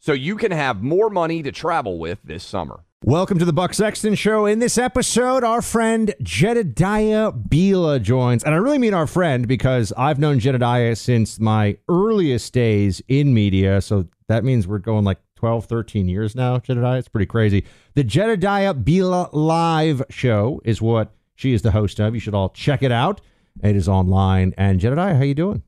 so you can have more money to travel with this summer. Welcome to the Buck Sexton Show. In this episode, our friend Jedediah Bila joins. And I really mean our friend because I've known Jedediah since my earliest days in media. So that means we're going like 12, 13 years now, Jedediah. It's pretty crazy. The Jedediah Bila Live show is what she is the host of. You should all check it out. It is online. And Jedediah, how you doing?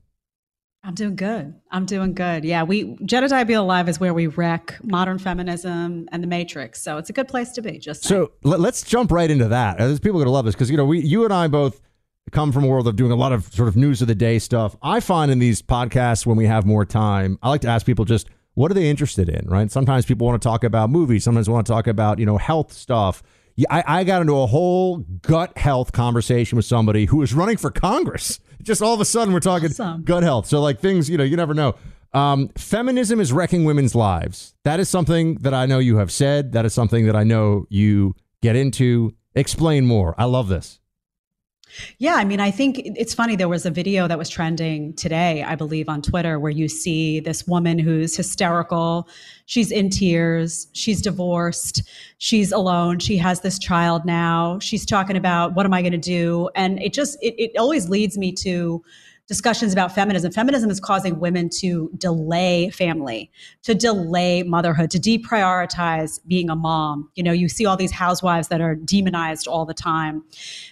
I'm doing good. I'm doing good. Yeah, we Jedediah Bila Live is where we wreck modern feminism and the Matrix. So it's a good place to be. Just so let, us jump right into that. There's people are gonna love this because you know we, you and I both come from a world of doing a lot of sort of news of the day stuff. I find in these podcasts when we have more time, I like to ask people just what are they interested in, right? Sometimes people want to talk about movies. Sometimes want to talk about, you know, health stuff. Yeah, I, I got into a whole gut health conversation with somebody who was running for Congress. Just all of a sudden, we're talking awesome. gut health. So, like things, you know, you never know. Um, feminism is wrecking women's lives. That is something that I know you have said. That is something that I know you get into. Explain more. I love this. Yeah, I mean, I think it's funny. There was a video that was trending today, I believe, on Twitter, where you see this woman who's hysterical. She's in tears. She's divorced. She's alone. She has this child now. She's talking about what am I going to do? And it just, it, it always leads me to discussions about feminism. Feminism is causing women to delay family, to delay motherhood, to deprioritize being a mom. You know, you see all these housewives that are demonized all the time.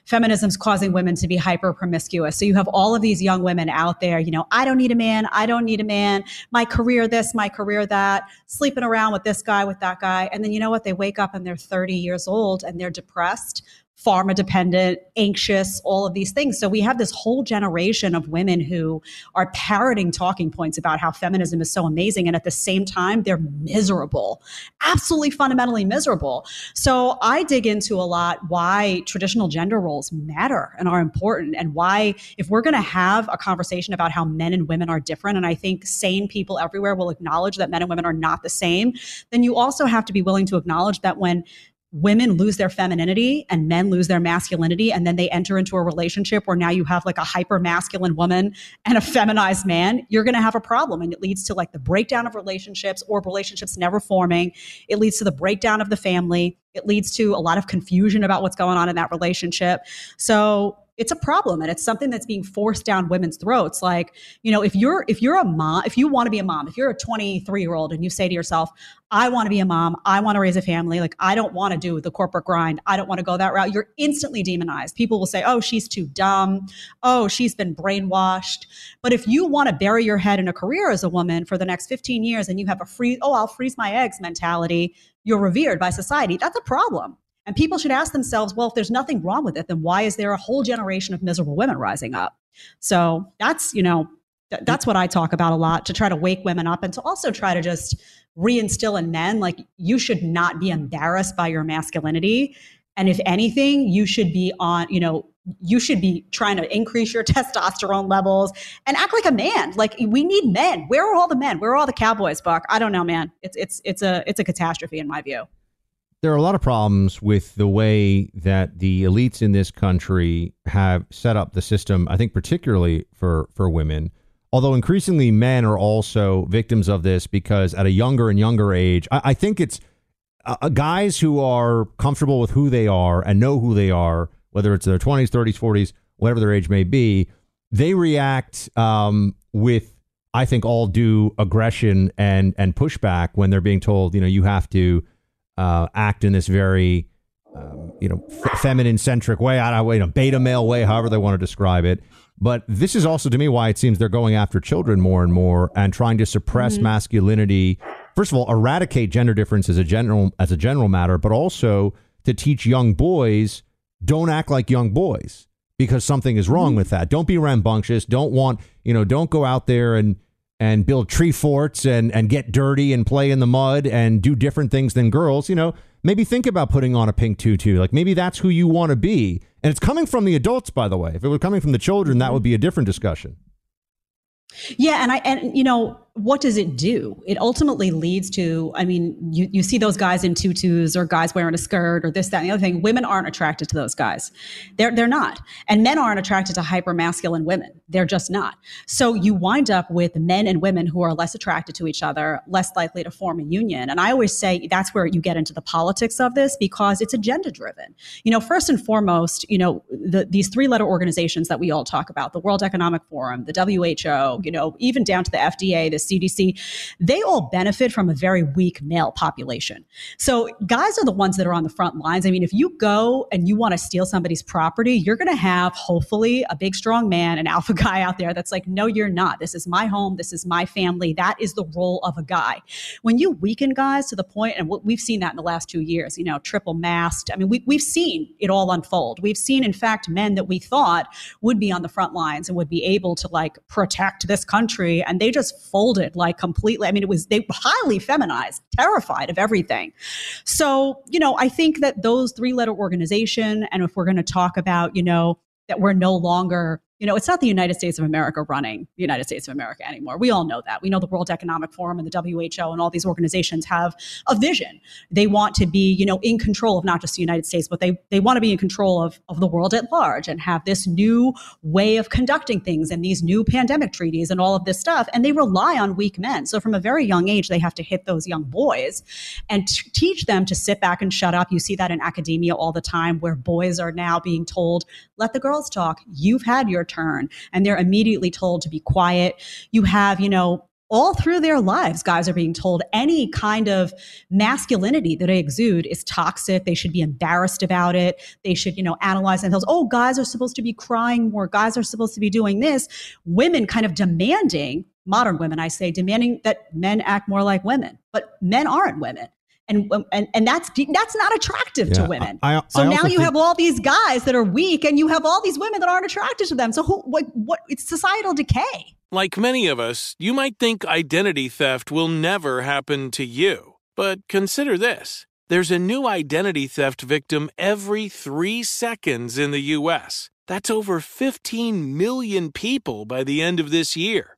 Feminism is causing women to be hyper promiscuous. So you have all of these young women out there, you know, I don't need a man, I don't need a man, my career this, my career that, sleeping around with this guy, with that guy. And then you know what? They wake up and they're 30 years old and they're depressed pharma dependent, anxious, all of these things. So we have this whole generation of women who are parroting talking points about how feminism is so amazing. And at the same time, they're miserable, absolutely fundamentally miserable. So I dig into a lot why traditional gender roles matter and are important and why, if we're going to have a conversation about how men and women are different, and I think sane people everywhere will acknowledge that men and women are not the same, then you also have to be willing to acknowledge that when women lose their femininity and men lose their masculinity and then they enter into a relationship where now you have like a hyper masculine woman and a feminized man you're going to have a problem. And it leads to like the breakdown of relationships or relationships never forming. It leads to the breakdown of the family. It leads to a lot of confusion about what's going on in that relationship. So it's a problem and it's something that's being forced down women's throats. Like you know if you're if you're a mom if you want to be a mom if you're a 23 year old and you say to yourself i want to be a mom i want to raise a family like i don't want to do the corporate grind i don't want to go that route you're instantly demonized. People will say oh she's too dumb. Oh she's been brainwashed. But if you want to bury your head in a career as a woman for the next 15 years and you have a free oh i'll freeze my eggs mentality you're revered by society. That's a problem and people should ask themselves, well, if there's nothing wrong with it, then why is there a whole generation of miserable women rising up? So that's, you know, th- that's what I talk about a lot to try to wake women up and to also try to just reinstill in men like you should not be embarrassed by your masculinity. And if anything, you should be on, you know, you should be trying to increase your testosterone levels and act like a man. Like we need men. Where are all the men? Where are all the cowboys, Buck? I don't know, man. It's it's it's a it's a catastrophe in my view there are a lot of problems with the way that the elites in this country have set up the system. I think particularly for for women, although increasingly men are also victims of this because at a younger and younger age, I, I think it's uh, guys who are comfortable with who they are and know who they are, whether it's their twenties, thirties, forties, whatever their age may be, they react um, with. I think all due aggression and and pushback when they're being told, you know, you have to uh, act in this very, um, you know, f- feminine centric way, I don't know, you know, beta male way, however they want to describe it. But this is also to me why it seems they're going after children more and more and trying to suppress mm-hmm. masculinity. First of all, eradicate gender difference as a general as a general matter, but also to teach young boys don't act like young boys because something is wrong mm-hmm. with that. Don't be rambunctious. Don't want, you know, don't go out there and and build tree forts and and get dirty and play in the mud and do different things than girls, you know, maybe think about putting on a pink tutu. Like maybe that's who you want to be. And it's coming from the adults, by the way. If it were coming from the children, that would be a different discussion. Yeah, and I and you know what does it do? It ultimately leads to, I mean, you, you see those guys in tutus or guys wearing a skirt or this, that, and the other thing. Women aren't attracted to those guys. They're they're not. And men aren't attracted to hyper masculine women. They're just not. So you wind up with men and women who are less attracted to each other, less likely to form a union. And I always say that's where you get into the politics of this because it's agenda driven. You know, first and foremost, you know, the, these three letter organizations that we all talk about, the World Economic Forum, the WHO, you know, even down to the FDA, the CDC, they all benefit from a very weak male population. So guys are the ones that are on the front lines. I mean, if you go and you want to steal somebody's property, you're going to have hopefully a big, strong man, an alpha guy out there that's like, no, you're not. This is my home. This is my family. That is the role of a guy. When you weaken guys to the point, and we've seen that in the last two years, you know, triple masked. I mean, we, we've seen it all unfold. We've seen, in fact, men that we thought would be on the front lines and would be able to like protect this country, and they just folded like completely. I mean, it was they highly feminized, terrified of everything. So, you know, I think that those three letter organization, and if we're going to talk about, you know, that we're no longer you know, it's not the United States of America running the United States of America anymore. We all know that. We know the World Economic Forum and the WHO and all these organizations have a vision. They want to be, you know, in control of not just the United States, but they they want to be in control of, of the world at large and have this new way of conducting things and these new pandemic treaties and all of this stuff. And they rely on weak men. So from a very young age, they have to hit those young boys and t- teach them to sit back and shut up. You see that in academia all the time where boys are now being told, let the girls talk. You've had your And they're immediately told to be quiet. You have, you know, all through their lives, guys are being told any kind of masculinity that they exude is toxic. They should be embarrassed about it. They should, you know, analyze themselves. Oh, guys are supposed to be crying more. Guys are supposed to be doing this. Women kind of demanding, modern women, I say, demanding that men act more like women, but men aren't women and um, and, and that's that's not attractive yeah, to women. I, I, so I now you think- have all these guys that are weak, and you have all these women that aren't attracted to them. So who, what, what? It's societal decay. Like many of us, you might think identity theft will never happen to you, but consider this: there's a new identity theft victim every three seconds in the U.S. That's over 15 million people by the end of this year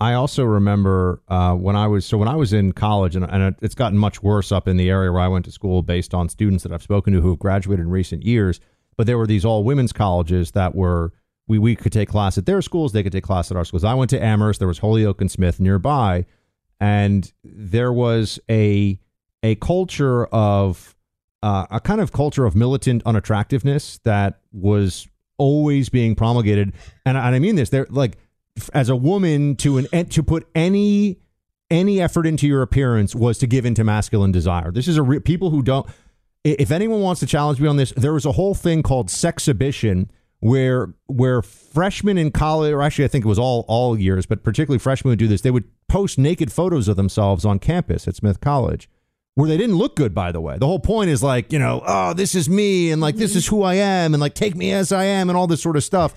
I also remember uh, when I was so when I was in college, and, and it's gotten much worse up in the area where I went to school, based on students that I've spoken to who have graduated in recent years. But there were these all women's colleges that were we we could take class at their schools, they could take class at our schools. I went to Amherst. There was Holyoke and Smith nearby, and there was a a culture of uh, a kind of culture of militant unattractiveness that was always being promulgated. And, and I mean this, they're like as a woman to an to put any any effort into your appearance was to give into masculine desire. This is a re- people who don't. If anyone wants to challenge me on this, there was a whole thing called sexhibition where where freshmen in college, or actually I think it was all all years, but particularly freshmen would do this. They would post naked photos of themselves on campus at Smith College, where they didn't look good. By the way, the whole point is like you know, oh, this is me, and like this is who I am, and like take me as I am, and all this sort of stuff.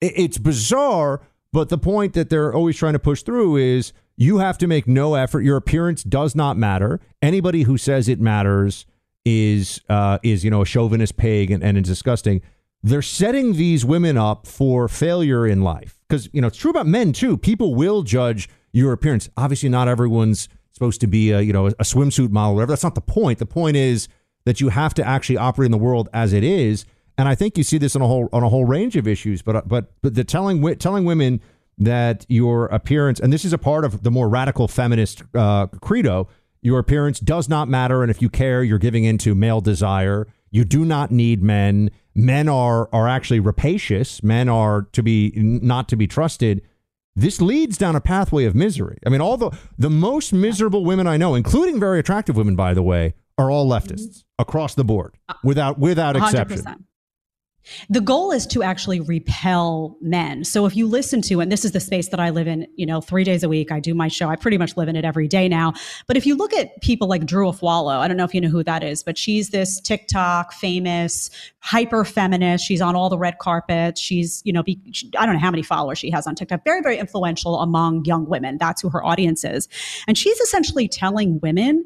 It's bizarre but the point that they're always trying to push through is you have to make no effort. Your appearance does not matter. Anybody who says it matters is uh, is you know a chauvinist pig and, and it's disgusting. They're setting these women up for failure in life because you know it's true about men too. People will judge your appearance. Obviously, not everyone's supposed to be a you know a swimsuit model, whatever. That's not the point. The point is that you have to actually operate in the world as it is. And I think you see this on a whole on a whole range of issues. But but but the telling telling women that your appearance, and this is a part of the more radical feminist uh, credo, your appearance does not matter, and if you care, you're giving into male desire. You do not need men. Men are are actually rapacious. Men are to be not to be trusted. This leads down a pathway of misery. I mean, all the the most miserable women I know, including very attractive women, by the way, are all leftists across the board, without without exception. 100%. The goal is to actually repel men. So if you listen to, and this is the space that I live in, you know, three days a week, I do my show. I pretty much live in it every day now. But if you look at people like Drew Afualo, I don't know if you know who that is, but she's this TikTok famous, hyper feminist. She's on all the red carpets. She's, you know, be, I don't know how many followers she has on TikTok. Very, very influential among young women. That's who her audience is. And she's essentially telling women,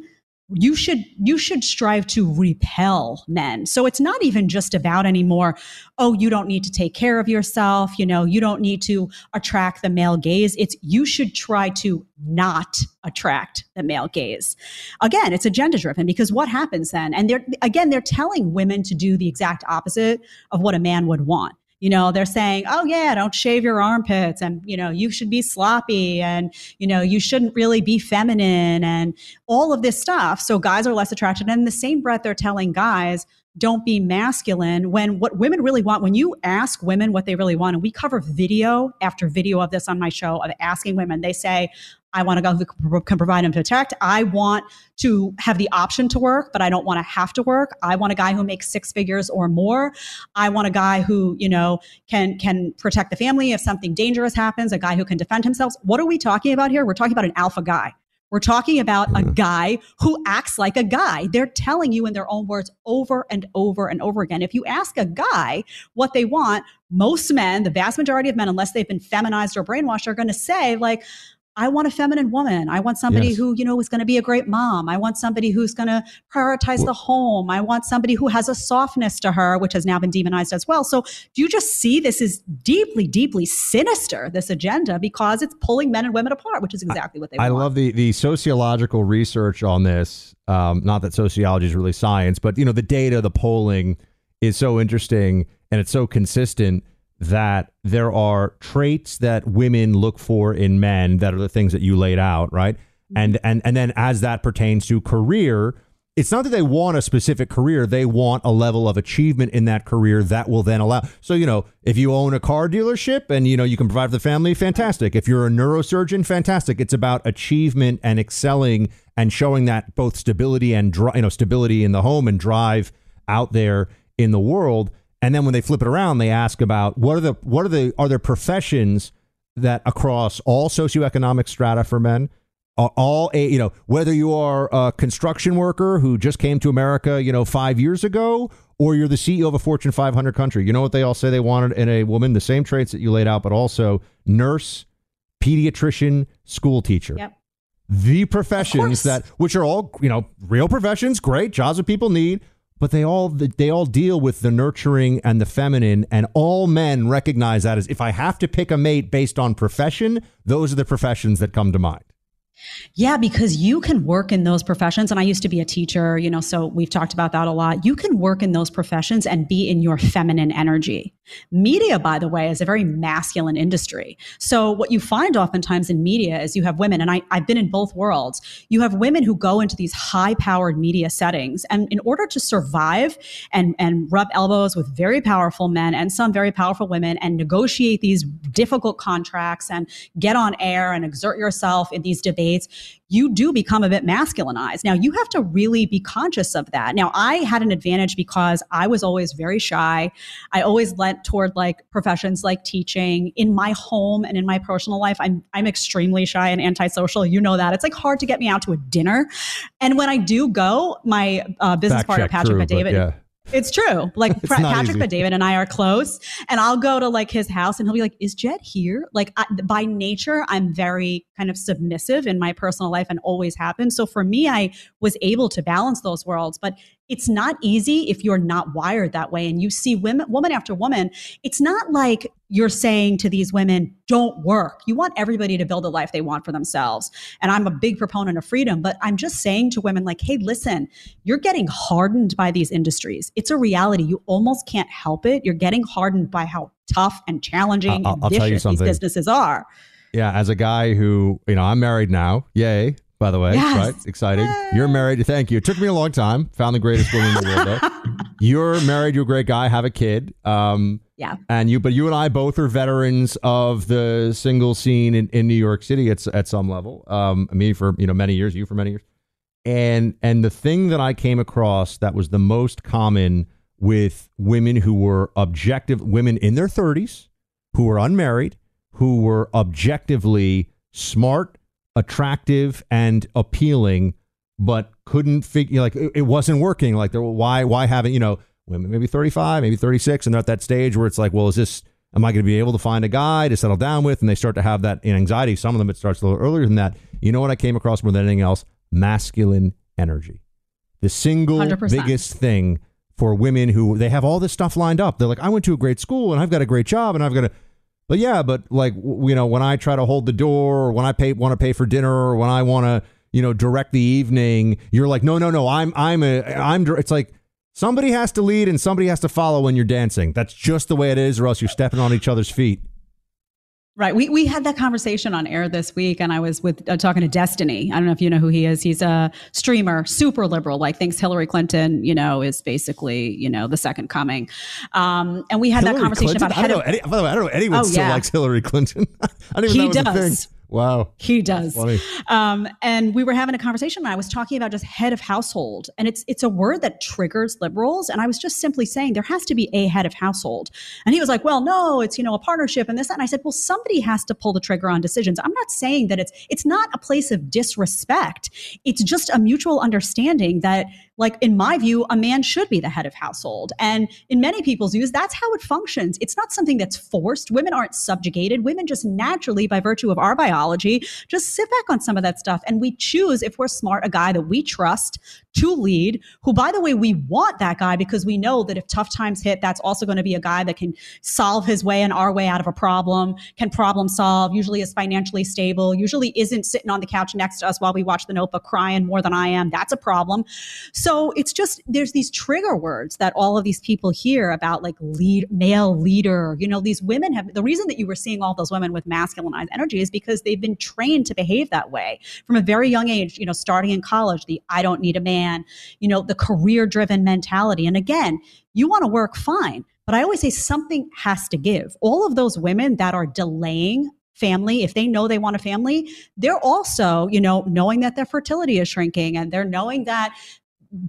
you should you should strive to repel men. So it's not even just about anymore oh you don't need to take care of yourself you know you don't need to attract the male gaze. It's you should try to not attract the male gaze. Again it's agenda driven because what happens then? And they're again they're telling women to do the exact opposite of what a man would want you know they're saying oh yeah don't shave your armpits and you know you should be sloppy and you know you shouldn't really be feminine and all of this stuff. So guys are less attracted and in the same breath they're telling guys don't be masculine when what women really want when you ask women what they really want and we cover video after video of this on my show of asking women they say I want a guy who can provide him protect. I want to have the option to work, but I don't want to have to work. I want a guy who makes six figures or more. I want a guy who, you know, can can protect the family if something dangerous happens, a guy who can defend himself. What are we talking about here? We're talking about an alpha guy. We're talking about a guy who acts like a guy. They're telling you in their own words over and over and over again. If you ask a guy what they want, most men, the vast majority of men, unless they've been feminized or brainwashed, are going to say, like, I want a feminine woman. I want somebody yes. who, you know, is going to be a great mom. I want somebody who's going to prioritize the home. I want somebody who has a softness to her, which has now been demonized as well. So do you just see this is deeply, deeply sinister, this agenda, because it's pulling men and women apart, which is exactly what they I want. I love the, the sociological research on this. Um, not that sociology is really science, but, you know, the data, the polling is so interesting and it's so consistent that there are traits that women look for in men that are the things that you laid out, right? Mm-hmm. And and and then as that pertains to career, it's not that they want a specific career, they want a level of achievement in that career that will then allow. So, you know, if you own a car dealership and you know you can provide for the family, fantastic. If you're a neurosurgeon, fantastic. It's about achievement and excelling and showing that both stability and you know, stability in the home and drive out there in the world. And then when they flip it around, they ask about what are the what are the are there professions that across all socioeconomic strata for men, all a you know whether you are a construction worker who just came to America you know five years ago, or you're the CEO of a Fortune 500 country. You know what they all say they wanted in a woman? The same traits that you laid out, but also nurse, pediatrician, school teacher. Yep the professions that which are all you know real professions great jobs that people need but they all they all deal with the nurturing and the feminine and all men recognize that as if i have to pick a mate based on profession those are the professions that come to mind yeah, because you can work in those professions. And I used to be a teacher, you know, so we've talked about that a lot. You can work in those professions and be in your feminine energy. Media, by the way, is a very masculine industry. So what you find oftentimes in media is you have women, and I, I've been in both worlds, you have women who go into these high powered media settings. And in order to survive and, and rub elbows with very powerful men and some very powerful women and negotiate these difficult contracts and get on air and exert yourself in these debates you do become a bit masculinized. Now, you have to really be conscious of that. Now, I had an advantage because I was always very shy. I always lent toward like professions like teaching in my home and in my personal life. I'm, I'm extremely shy and antisocial. You know that. It's like hard to get me out to a dinner. And when I do go, my uh, business Fact partner, Patrick true, David, yeah. It's true. Like Patrick but David and I are close, and I'll go to like his house, and he'll be like, "Is Jed here?" Like I, by nature, I'm very kind of submissive in my personal life, and always have So for me, I was able to balance those worlds, but it's not easy if you're not wired that way. And you see women, woman after woman. It's not like you're saying to these women, don't work. You want everybody to build a life they want for themselves. And I'm a big proponent of freedom, but I'm just saying to women, like, hey, listen, you're getting hardened by these industries. It's a reality. You almost can't help it. You're getting hardened by how tough and challenging I'll, and I'll tell you vicious these businesses are. Yeah, as a guy who, you know, I'm married now. Yay, by the way. Yes. Right? Exciting. You're married. Thank you. It took me a long time. Found the greatest woman in the world, though. You're married. You're a great guy. Have a kid. Um, Yeah. and you, but you and I both are veterans of the single scene in, in New York City at, at some level. Um, me for, you know, many years, you for many years. And, and the thing that I came across that was the most common with women who were objective, women in their 30s, who were unmarried, who were objectively smart, attractive, and appealing, but couldn't figure like it, it wasn't working. Like, why why haven't you know women maybe thirty five, maybe thirty six, and they're at that stage where it's like, well, is this am I going to be able to find a guy to settle down with? And they start to have that anxiety. Some of them it starts a little earlier than that. You know what I came across more than anything else? Masculine energy. The single 100%. biggest thing for women who they have all this stuff lined up. They're like, I went to a great school and I've got a great job and I've got a but yeah, but like you know, when I try to hold the door, or when I pay want to pay for dinner, or when I want to you know direct the evening, you're like, no, no, no, I'm I'm a I'm. It's like somebody has to lead and somebody has to follow when you're dancing. That's just the way it is, or else you're stepping on each other's feet. Right. We, we had that conversation on air this week, and I was with uh, talking to Destiny. I don't know if you know who he is. He's a streamer, super liberal, like thinks Hillary Clinton, you know, is basically, you know, the second coming. Um, and we had that conversation Clinton? about I don't know. Any, by the way, I don't know anyone Oh, still yeah. likes Hillary Clinton. I didn't even He know that was a does. Wow. He does. Um, and we were having a conversation and I was talking about just head of household. And it's it's a word that triggers liberals. And I was just simply saying there has to be a head of household. And he was like, Well, no, it's you know a partnership and this, that. And I said, Well, somebody has to pull the trigger on decisions. I'm not saying that it's it's not a place of disrespect. It's just a mutual understanding that like in my view a man should be the head of household. And in many people's views that's how it functions. It's not something that's forced. Women aren't subjugated. Women just naturally by virtue of our biology just sit back on some of that stuff. And we choose if we're smart a guy that we trust to lead who by the way we want that guy because we know that if tough times hit that's also going to be a guy that can solve his way and our way out of a problem can problem solve usually is financially stable usually isn't sitting on the couch next to us while we watch the notebook crying more than i am. That's a problem. so it's just there's these trigger words that all of these people hear about like lead male leader. You know these women have the reason that you were seeing all those women with masculinized energy is because they've been trained to behave that way. From a very young age you know starting in college the i don't need a man you know the career driven mentality. And again you want to work fine but i always say something has to give. All of those women that are delaying family if they know they want a family they're also you know knowing that their fertility is shrinking and they're knowing that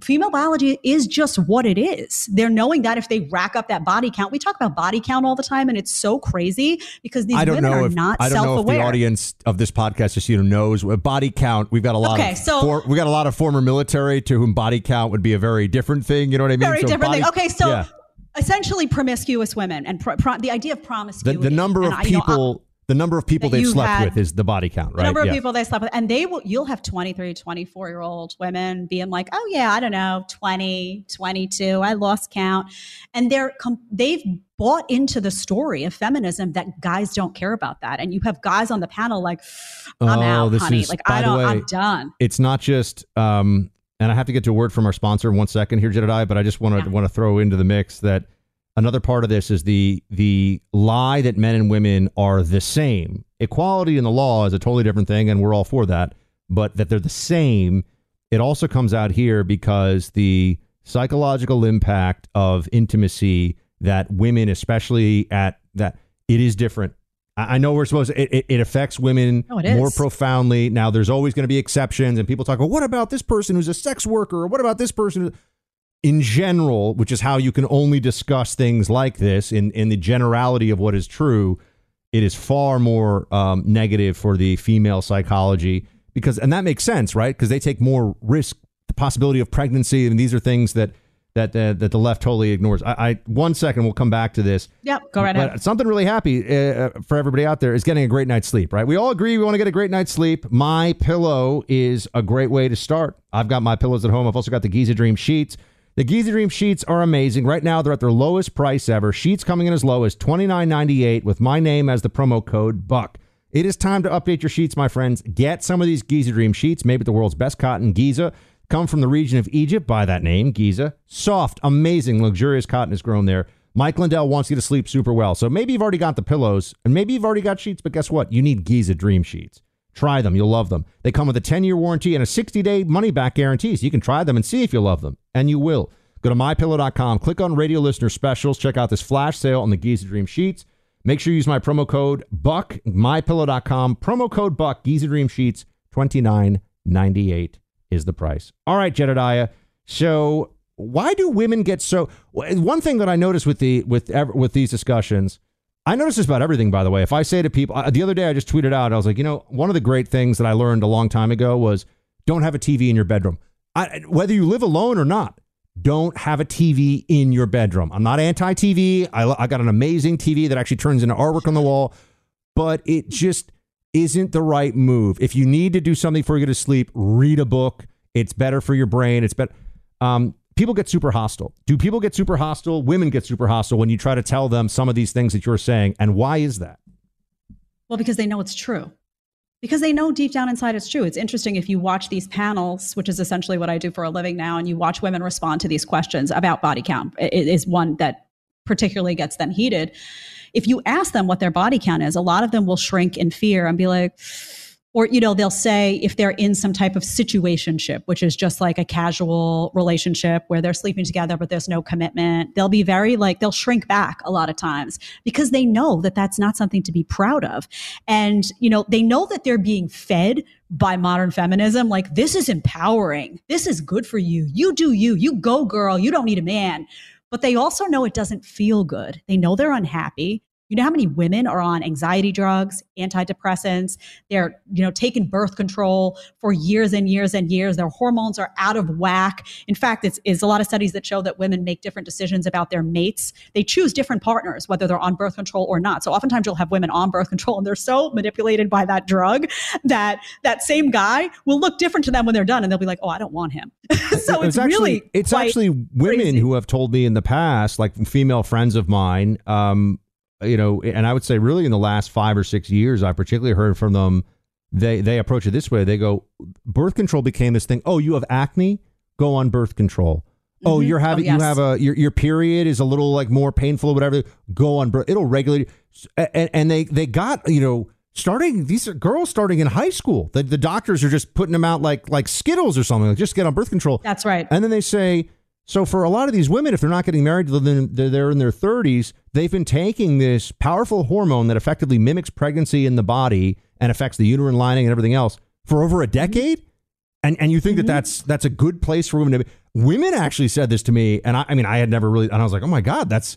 female biology is just what it is. They're knowing that if they rack up that body count, we talk about body count all the time, and it's so crazy because these I don't women know are if not I don't know if the audience of this podcast just you know knows body count. We've got a lot Okay, of so- for, we got a lot of former military to whom body count would be a very different thing. You know what I mean? Very So different body- thing. Okay, so yeah. essentially promiscuous women and pro- pro- the idea of promiscuity. the number of I- you know, people the number of people they've slept had- with is the body count, right? the number of Yeah. people they slept with and they will you'll have 23 24 year old women being like oh yeah i don't know 20 22 i lost count and they're they've bought into the story of feminism that guys don't care about that and you have guys on the panel like i'm Oh, out this honey is- like by i the don't way- i'm done it's not just um and I have to get to a word from our sponsor in one second here, Jedediah, but I just want to Yeah. want to throw into the mix that another part of this is the the lie that men and women are the same. Equality in the law is a totally different thing, and we're all for that. But that they're the same, it also comes out here because the psychological impact of intimacy that women, especially at that, it is different. I I know we're supposed to, it, it, affects women Oh, it more profoundly. Now, there's always going to be exceptions, and people talk, well, what about this person who's a sex worker? Or what about this person? Who-" In general, which is how you can only discuss things like this in, in the generality of what is true, it is far more um, negative for the female psychology because, and that makes sense, right? Because they take more risk, the possibility of pregnancy, and these are things that that uh, that the left totally ignores. I, I one second, we'll come back to this. yep go right But ahead something really happy uh, for everybody out there is getting a great night's sleep, right? We all agree we want to get a great night's sleep. My pillow is a great way to start. I've got my pillows at home. I've also got the Giza Dream sheets. The Giza Dream sheets are amazing. Right now, they're at their lowest price ever. Sheets coming in as low as twenty nine ninety eight with my name as the promo code Buck. It is time to update your sheets, my friends. Get some of these Giza Dream sheets, maybe the world's best cotton Giza. Come from the region of Egypt by that name, Giza. Soft, amazing, luxurious cotton is grown there. Mike Lindell wants you to sleep super well. So maybe you've already got the pillows and maybe you've already got sheets, but guess what? You need Giza Dream Sheets. Try them. You'll love them. They come with a 10 year warranty and a 60 day money back guarantee. So you can try them and see if you love them. And you will. Go to mypillow.com, click on radio listener specials, check out this flash sale on the Giza Dream Sheets. Make sure you use my promo code BUCK, mypillow.com, promo code BUCK, Giza Dream Sheets, twenty nine ninety eight is the price. All right, Jedediah. So why do women get so one thing that I notice with the with with these discussions I notice this about everything, by the way. If I say to people, uh, the other day I just tweeted out, I was like, you know, one of the great things that I learned a long time ago was don't have a TV in your bedroom. I, whether you live alone or not, don't have a TV in your bedroom. I'm not anti TV. I, I got an amazing TV that actually turns into artwork on the wall, but it just isn't the right move. If you need to do something before you go to sleep, read a book. It's better for your brain. It's better. Um, people get super hostile. Do people get super hostile? Women get super hostile when you try to tell them some of these things that you're saying. And why is that? Well, because they know it's true. Because they know deep down inside it's true. It's interesting if you watch these panels, which is essentially what I do for a living now, and you watch women respond to these questions about body count. It is one that particularly gets them heated. If you ask them what their body count is, a lot of them will shrink in fear and be like, or you know they'll say if they're in some type of situationship which is just like a casual relationship where they're sleeping together but there's no commitment they'll be very like they'll shrink back a lot of times because they know that that's not something to be proud of. And you know they know that they're being fed by modern feminism like this is empowering. This is good for you. You do you. You go girl. You don't need a man. But they also know it doesn't feel good. They know they're unhappy. You know how many women are on anxiety drugs, antidepressants? They're, you know, taking birth control for years and years and years. Their hormones are out of whack. In fact, it's, it's a lot of studies that show that women make different decisions about their mates. They choose different partners, whether they're on birth control or not. So oftentimes you'll have women on birth control and they're so manipulated by that drug that that same guy will look different to them when they're done and they'll be like, oh, I don't want him. so it's, it's actually, really it's actually women crazy. who have told me in the past, like female friends of mine, um, you know, and I would say really in the last five or six years, I particularly heard from them. They they approach it this way. They go, birth control became this thing. Oh, you have acne? Go on birth control. Oh, Mhm. you're having Oh, yes. you have a your your period is a little like more painful or whatever. Go on birth. It'll regulate. And, and they they got you know starting these are girls starting in high school. The the doctors are just putting them out like like Skittles or something. Like just get on birth control. That's right. And then they say, so for a lot of these women, if they're not getting married then they're they're in their 30s, they've been taking this powerful hormone that effectively mimics pregnancy in the body and affects the uterine lining and everything else for over a mm-hmm. decade. And and you think that mm-hmm. that's that's a good place for women to be. Women actually said this to me, and I, I mean, I had never really, and I was like, oh my god, that's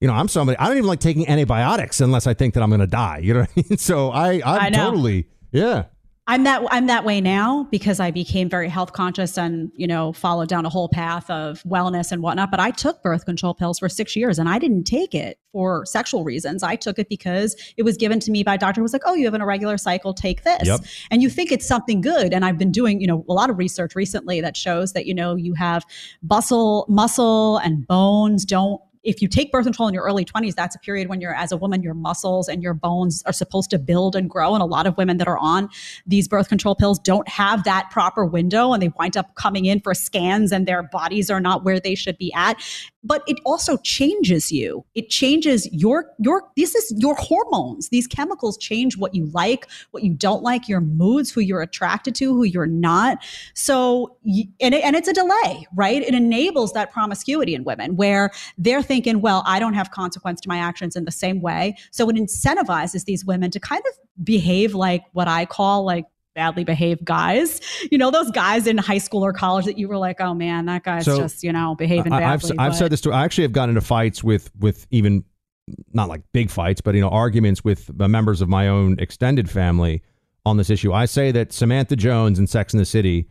you know, I'm somebody. I don't even like taking antibiotics unless I think that I'm going to die. You know what I mean? So I, I'm I totally, yeah. I'm that I'm that way now because I became very health conscious and you know followed down a whole path of wellness and whatnot. But I took birth control pills for six years and I didn't take it for sexual reasons. I took it because it was given to me by a doctor who was like, "Oh, you have an irregular cycle, take this." Yep. And you think it's something good. And I've been doing you know a lot of research recently that shows that you know you have muscle, muscle and bones don't if you take birth control in your early 20s, that's a period when you're, as a woman, your muscles and your bones are supposed to build and grow. And a lot of women that are on these birth control pills don't have that proper window and they wind up coming in for scans and their bodies are not where they should be at. But it also changes you. It changes your, your, this is your hormones. These chemicals change what you like, what you don't like, your moods, who you're attracted to, who you're not. So, and, it, and it's a delay, right? It enables that promiscuity in women where they're thinking, well, I don't have consequence to my actions in the same way. So it incentivizes these women to kind of behave like what I call like badly behaved guys. You know, those guys in high school or college that you were like, oh man, that guy's So, just, you know, behaving I- I've, badly. I've said this to I actually have gotten into fights with with even not like big fights, but you know arguments with members of my own extended family on this issue. I say that Samantha Jones in Sex in the City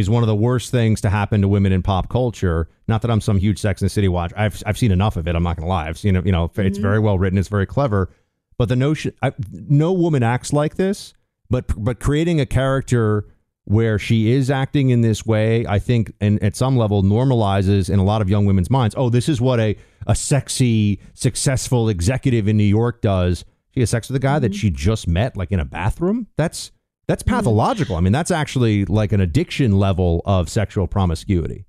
is one of the worst things to happen to women in pop culture. Not that I'm some huge Sex in the City watch. I've I've seen enough of it. I'm not going to lie. I've seen it. You know, it's Mm-hmm. very well written. It's very clever. But the notion, I, no woman acts like this. But but creating a character where she is acting in this way, I think, and at some level normalizes in a lot of young women's minds. Oh, this is what a a sexy, successful executive in New York does. She has sex with a guy mm-hmm. that she just met, like in a bathroom. That's that's pathological. I mean, that's actually like an addiction level of sexual promiscuity.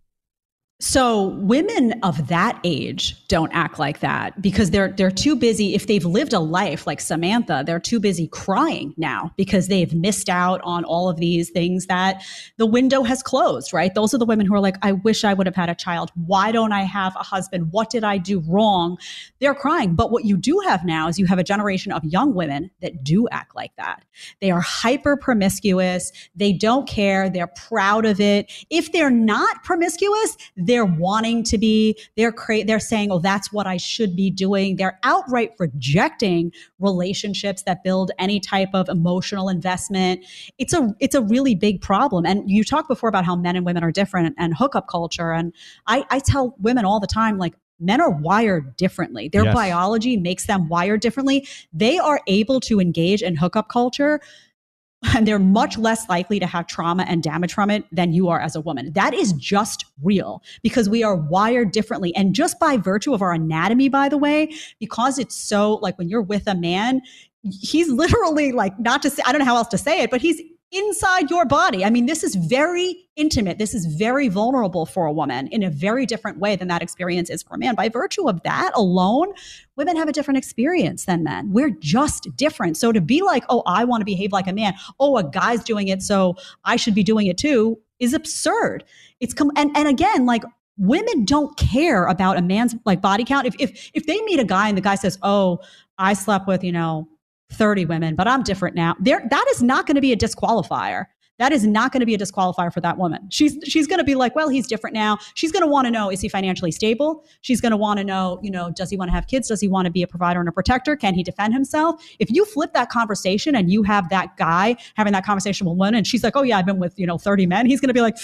So women of that age don't act like that because they're they're too busy. If they've lived a life like Samantha they're too busy crying now because they've missed out on all of these things that the window has closed right? Those are the women who are like I wish I would have had a child. Why don't I have a husband? What did I do wrong? They're crying. But what you do have now is you have a generation of young women that do act like that. They are hyper promiscuous. They don't care. They're proud of it. If they're not promiscuous they're wanting to be they're cra- they're saying oh that's what I should be doing they're outright rejecting relationships that build any type of emotional investment it's a it's a really big problem and you talked before about how men and women are different and hookup culture and I I tell women all the time like men are wired differently. Their yes. biology makes them wired differently. They are able to engage in hookup culture and they're much less likely to have trauma and damage from it than you are as a woman. That is just real because we are wired differently. And just by virtue of our anatomy, by the way, because it's so like when you're with a man, he's literally like, not to say, I don't know how else to say it, but he's inside your body. I mean, this is very intimate. This is very vulnerable for a woman in a very different way than that experience is for a man. By virtue of that alone, women have a different experience than men. We're just different. So to be like, oh, I want to behave like a man, oh, a guy's doing it, so I should be doing it too, is absurd. It's come and, and again, like women don't care about a man's like body count. If if if they meet a guy and the guy says, Oh, I slept with, you know, 30 women, but I'm different now. There, that is not going to be a disqualifier. That is not going to be a disqualifier for that woman. She's she's going to be like, well, he's different now. She's going to want to know is he financially stable? She's going to want to know, you know, does he want to have kids? Does he want to be a provider and a protector? Can he defend himself? If you flip that conversation and you have that guy having that conversation with one and she's like, "Oh yeah, I've been with, you know, 30 men." He's going to be like,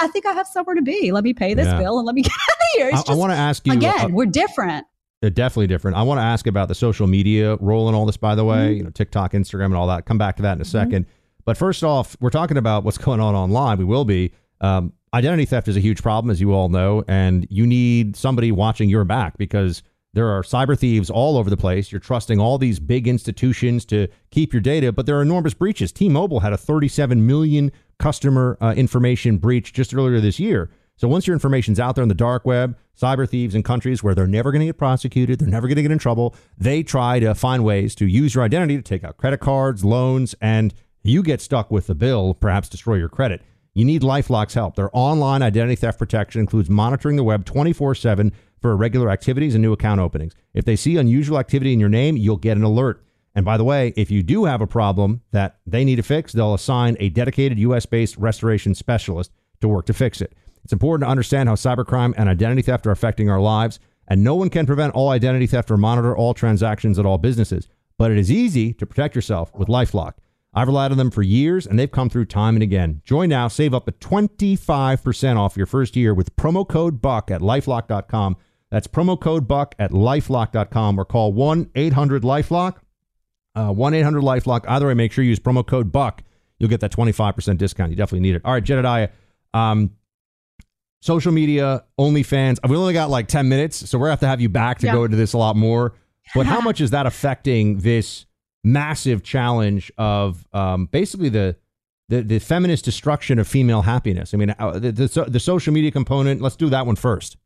I think I have somewhere to be. Let me pay this yeah. bill and let me get out of here. It's I, I want to ask you again. Uh, we're different. They're definitely different. I want to ask about the social media role in all this, by the way, mm-hmm. you know, TikTok, Instagram, and all that. Come back to that in a 2nd mm-hmm. But first off, we're talking about what's going on online. We will be. Um, identity theft is a huge problem, as you all know, and you need somebody watching your back because there are cyber thieves all over the place. You're trusting all these big institutions to keep your data, but there are enormous breaches. T Mobile had a 37 million customer uh, information breach just earlier this year. So once your information's out there on the dark web, cyber thieves in countries where they're never going to get prosecuted, they're never going to get in trouble, they try to find ways to use your identity to take out credit cards, loans, and you get stuck with the bill, perhaps destroy your credit. You need LifeLock's help. Their online identity theft protection includes monitoring the web 24/7 for irregular activities and new account openings. If they see unusual activity in your name, you'll get an alert. And by the way, if you do have a problem that they need to fix, they'll assign a dedicated US-based restoration specialist to work to fix it. It's important to understand how cybercrime and identity theft are affecting our lives, and no one can prevent all identity theft or monitor all transactions at all businesses. But it is easy to protect yourself with Lifelock. I've relied on them for years, and they've come through time and again. Join now, save up to 25% off your first year with promo code BUCK at lifelock.com. That's promo code BUCK at lifelock.com or call 1 800 Lifelock. Uh, 1 800 Lifelock. Either way, make sure you use promo code BUCK. You'll get that 25% discount. You definitely need it. All right, Jedediah. Um, social media, OnlyFans. We only got like 10 minutes, so we're going to have to have you back to yeah. go into this a lot more. But how much is that affecting this massive challenge of um, basically the, the, the feminist destruction of female happiness? I mean, uh, the, the, the social media component, let's do that one first.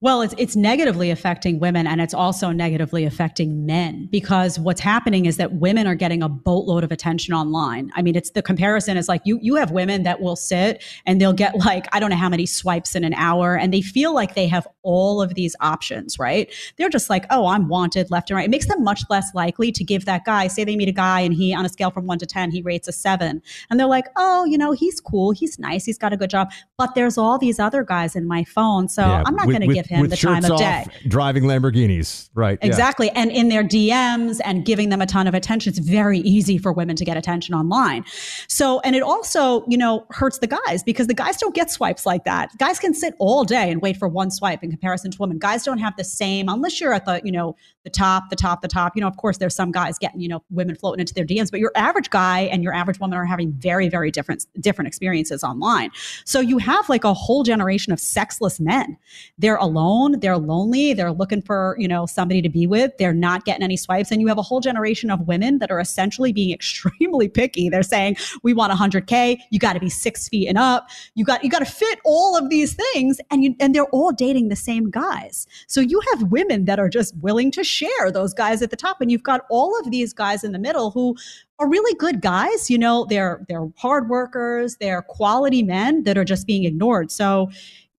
Well, it's it's negatively affecting women and it's also negatively affecting men because what's happening is that women are getting a boatload of attention online. I mean, it's the comparison is like you you have women that will sit and they'll get like I don't know how many swipes in an hour and they feel like they have all of these options, right? They're just like, "Oh, I'm wanted left and right." It makes them much less likely to give that guy, say they meet a guy and he on a scale from 1 to 10, he rates a 7. And they're like, "Oh, you know, he's cool, he's nice, he's got a good job." But there's all these other guys in my phone, so yeah, I'm not going to give him With the time of day. off, driving Lamborghinis, right? yeah. Exactly. And in their DMs and giving them a ton of attention, it's very easy for women to get attention online. So, and it also, you know, hurts the guys because the guys don't get swipes like that. Guys can sit all day and wait for one swipe in comparison to women. Guys don't have the same, unless you're at the, you know, the top, the top, the top. You know, of course, there's some guys getting, you know, women floating into their DMs, but your average guy and your average woman are having very, very different, different experiences online. So you have like a whole generation of sexless men. They're alone, they're lonely, they're looking for, you know, somebody to be with. They're not getting any swipes. And you have a whole generation of women that are essentially being extremely picky. They're saying, we want 100K, you got to be six feet and up. You got, you got to fit all of these things. And you, and they're all dating the same guys. So you have women that are just willing to share those guys at the top. And you've got all of these guys in the middle who are really good guys. You know, they're they're hard workers, they're quality men that are just being ignored. So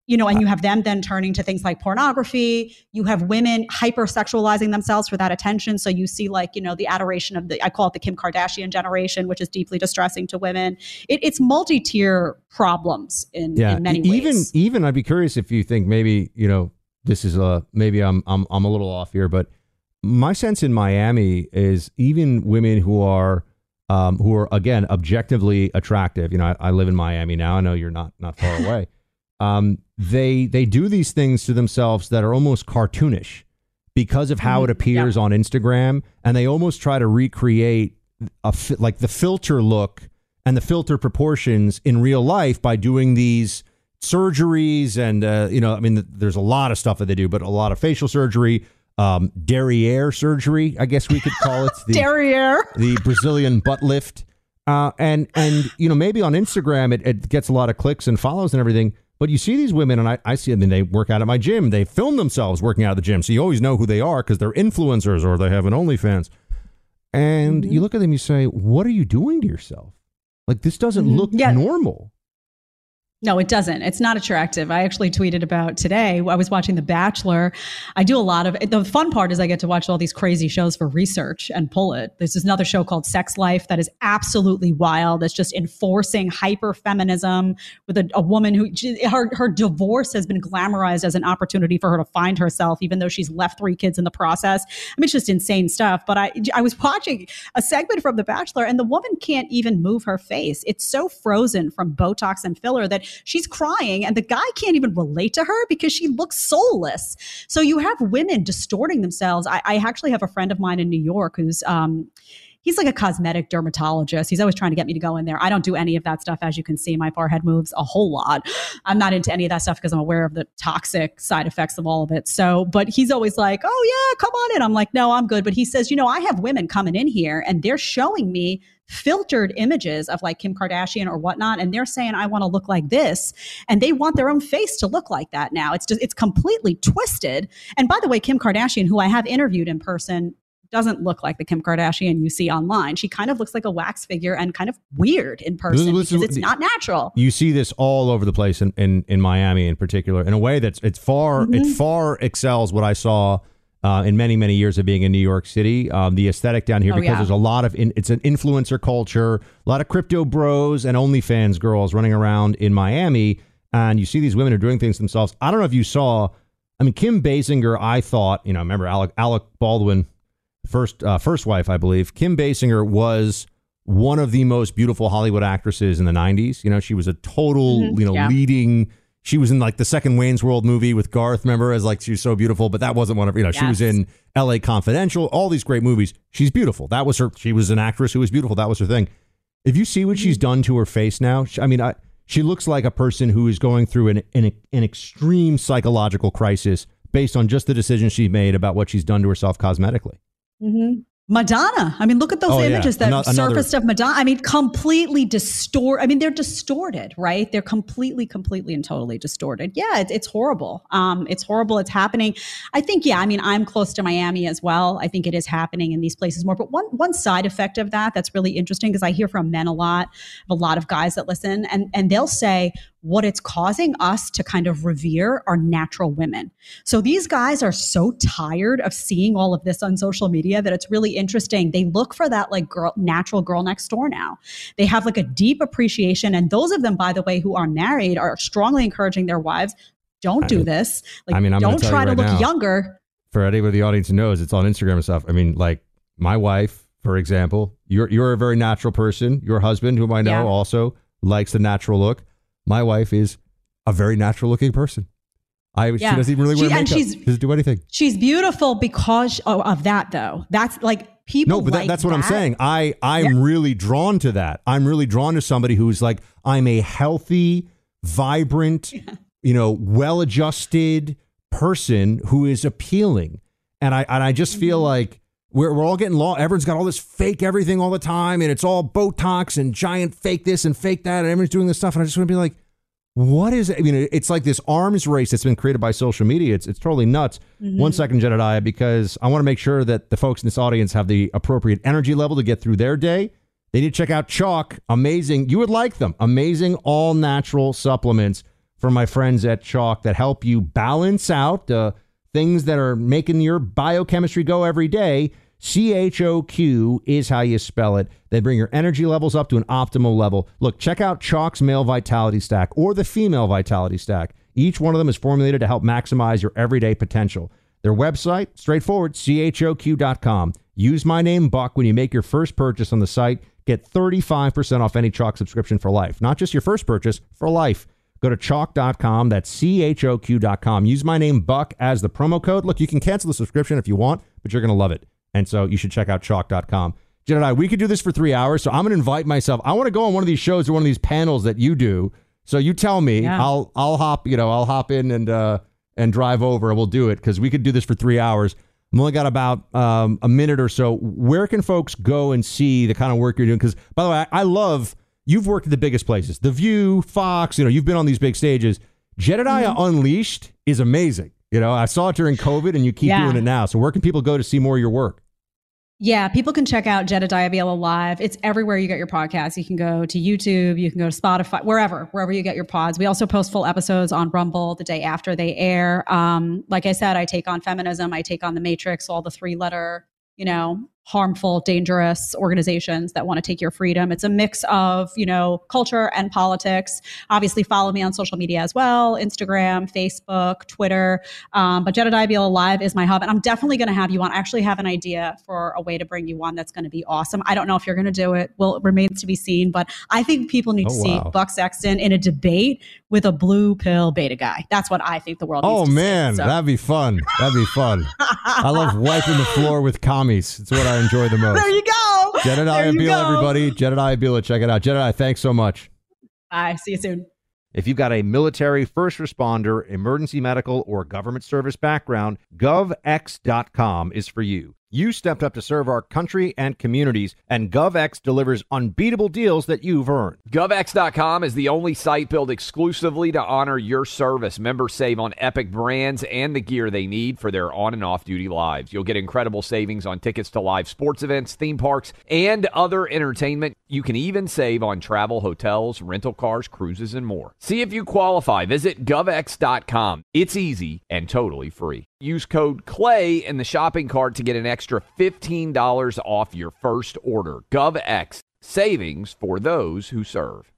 you know, and you have them then turning to things like pornography. You have women hypersexualizing themselves for that attention. So you see, like, you know, the adoration of the, I call it the Kim Kardashian generation, which is deeply distressing to women. It, it's multi tier problems in, yeah. in many even, ways. Even, even I'd be curious if you think maybe, you know, this is a, maybe I'm, I'm, I'm a little off here, but my sense in Miami is even women who are, um, who are again objectively attractive. You know, I, I live in Miami now. I know you're not not far away. Um, they they do these things to themselves that are almost cartoonish because of how it appears on Instagram, and they almost try to recreate a fi- like the filter look and the filter proportions in real life by doing these surgeries and uh, you know, I mean, there's a lot of stuff that they do, but a lot of facial surgery. Um, derriere surgery, I guess we could call it. The, Derriere. the Brazilian butt lift. Uh, and and you know maybe on Instagram it, it gets a lot of clicks and follows and everything. But you see these women, and I, I see them. I mean, they work out at my gym. They film themselves working out at the gym, so you always know who they are because they're influencers or they have an OnlyFans. And you look at them, you say, "What are you doing to yourself? Like this doesn't Mhm. look Yeah. normal." No, it doesn't. It's not attractive. I actually tweeted about today. I was watching The Bachelor. I do a lot of the fun part is I get to watch all these crazy shows for research and pull it. There's another show called Sex Life that is absolutely wild. It's just enforcing hyper feminism with a, a woman who her her divorce has been glamorized as an opportunity for her to find herself, even though she's left three kids in the process. I mean, it's just insane stuff. But I I was watching a segment from The Bachelor, and the woman can't even move her face. It's so frozen from Botox and filler that she's crying and the guy can't even relate to her because she looks soulless. So you have women distorting themselves. I, I actually have a friend of mine in New York who's um he's like a cosmetic dermatologist. He's always trying to get me to go in there. I don't do any of that stuff. As you can see, my forehead moves a whole lot. I'm not into any of that stuff because I'm aware of the toxic side effects of all of it. So, but he's always like, oh, yeah, come on in. I'm like, no, I'm good. But he says, you know, I have women coming in here and they're showing me filtered images of like Kim Kardashian or whatnot. And they're saying, I want to look like this. And they want their own face to look like that now. It's just, it's completely twisted. And by the way, Kim Kardashian, who I have interviewed in person, doesn't look like the Kim Kardashian you see online. She kind of looks like a wax figure and kind of weird in person This is- because it's not natural. You see this all over the place in, in, in Miami in particular, in a way that's it's far Mm-hmm. it far excels what I saw uh, in many many years of being in New York City. Um, the aesthetic down here Oh, because yeah. there's a lot of in, it's an influencer culture, a lot of crypto bros and OnlyFans girls running around in Miami, and you see these women are doing things themselves. I don't know if you saw. I mean, Kim Basinger. I thought you know, remember Alec Alec Baldwin, first uh, first wife, I believe. Kim Basinger was one of the most beautiful Hollywood actresses in the 90s. You know, she was a total, you know, yeah. leading. She was in like the second Wayne's World movie with Garth, remember, as like she was so beautiful, but that wasn't one of, you know, she was in LA Confidential, all these great movies. She's beautiful. That was her, she was an actress who was beautiful. That was her thing. If you see what she's done to her face now, she- I mean, I, she looks like a person who is going through an, an, an extreme psychological crisis based on just the decisions she made about what she's done to herself cosmetically. Mm-hmm. Madonna. I mean, look at those Oh, yeah. images that Ano- another- surfaced of Madonna. I mean, completely distort. I mean, they're distorted, right? They're completely, completely and totally distorted. Yeah, it's, it's horrible. Um, it's horrible. It's happening. I think, yeah. I mean, I'm close to Miami as well. I think it is happening in these places more. But one one side effect of that that's really interesting because I hear from men a lot, a lot of guys that listen, and and they'll say what it's causing us to kind of revere are natural women. So these guys are so tired of seeing all of this on social media that it's really interesting. They look for that like girl, natural girl next door now. They have like a deep appreciation. And those of them, by the way, who are married are strongly encouraging their wives don't do this. Like, I mean, I'm don't try to look now, younger. For anybody the audience who knows, it's on Instagram and stuff. I mean, like my wife, for example, you're you're a very natural person. Your husband, whom I know, Yeah. also likes the natural look. My wife is a very natural looking person. I she doesn't even really She- wear and makeup. she's- She doesn't do anything. She's beautiful because of, that, though. That's like people. No, but that, that's what I'm saying. I I'm really drawn to that. I'm really drawn to somebody who's like I'm a healthy, vibrant, you know, well-adjusted person who is appealing. And I and I just feel Mm-hmm. like we're we're all getting lost. Everyone's got all this fake everything all the time, and it's all Botox and giant fake this and fake that, and everyone's doing this stuff. And I just want to be like, what is it? I mean, it's like this arms race that's been created by social media. It's it's totally nuts. One second, Jedediah, because I want to make sure that the folks in this audience have the appropriate energy level to get through their day. They need to check out Choq. Amazing. You would like them. Amazing all natural supplements from my friends at Choq that help you balance out uh, things that are making your biochemistry go every day. C H O Q is how you spell it. They bring your energy levels up to an optimal level. Look, check out Choq's male vitality stack or the female vitality stack. Each one of them is formulated to help maximize your everyday potential. Their website, straightforward, choq.com. Use my name, Buck, when you make your first purchase on the site. Get 35% off any Chalk subscription for life. Not just your first purchase, for life. Go to choq.com. That's C-H-O-Q.com. Use my name, Buck, as the promo code. Look, you can cancel the subscription if you want, but you're going to love it. And so you should check out choq.com. I, we could do this for three hours. So I'm going to invite myself. I want to go on one of these shows or one of these panels that you do. So you tell me, Yeah. I'll I'll hop, you know, I'll hop in and uh and drive over and we'll do it because we could do this for three hours. I've only got about um, a minute or so. Where can folks go and see the kind of work you're doing? Because by the way, I, I love you've worked at the biggest places, The View, Fox. You know, you've been on these big stages. Jedediah Mm-hmm. Unleashed is amazing. You know, I saw it during COVID, and you keep Yeah. doing it now. So where can people go to see more of your work? Yeah, people can check out Jedediah Bila Live. It's everywhere you get your podcasts. You can go to YouTube, you can go to Spotify, wherever, wherever you get your pods. We also post full episodes on Rumble the day after they air. Um, like I said, I take on feminism, I take on the Matrix, all the three letter, you know, harmful, dangerous organizations that want to take your freedom. It's a mix of, you know, culture and politics. Obviously, follow me on social media as well Instagram, Facebook, Twitter. Um, but Jedediah Bila Live is my hub. And I'm definitely going to have you on. I actually have an idea for a way to bring you on that's going to be awesome. I don't know if you're going to do it. Well, it remains to be seen. But I think people need Oh, to see wow. Buck Sexton in a debate with a blue pill beta guy. That's what I think the world needs Oh to see. man, So- that'd be fun. That'd be fun. I love wiping the floor with commies. It's what I enjoy the most. there you go. Jedediah There you everybody. Jedediah Bila, check it out. Jedediah, thanks so much. Bye. See you soon. If you've got a military, first responder, emergency medical, or government service background, govx.com is for you. You stepped up to serve our country and communities, and GovX delivers unbeatable deals that you've earned. GovX.com is the only site built exclusively to honor your service. Members save on epic brands and the gear they need for their on and off duty lives. You'll get incredible savings on tickets to live sports events, theme parks, and other entertainment. You can even save on travel, hotels, rental cars, cruises, and more. See if you qualify. Visit GovX.com. It's easy and totally free. Use code CLAY in the shopping cart to get an extra $15 off your first order. GovX. Savings for those who serve.